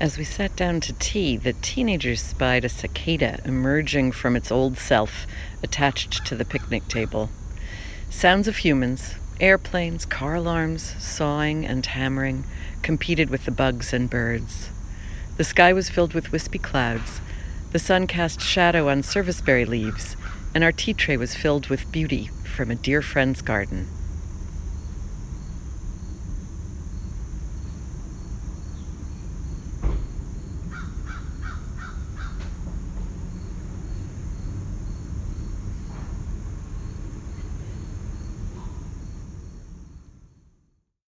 As we sat down to tea, the teenagers spied a cicada emerging from its old self, attached to the picnic table. Sounds of humans, airplanes, car alarms, sawing and hammering competed with the bugs and birds. The sky was filled with wispy clouds. The sun cast shadow on serviceberry leaves, and our tea tray was filled with beauty from a dear friend's garden.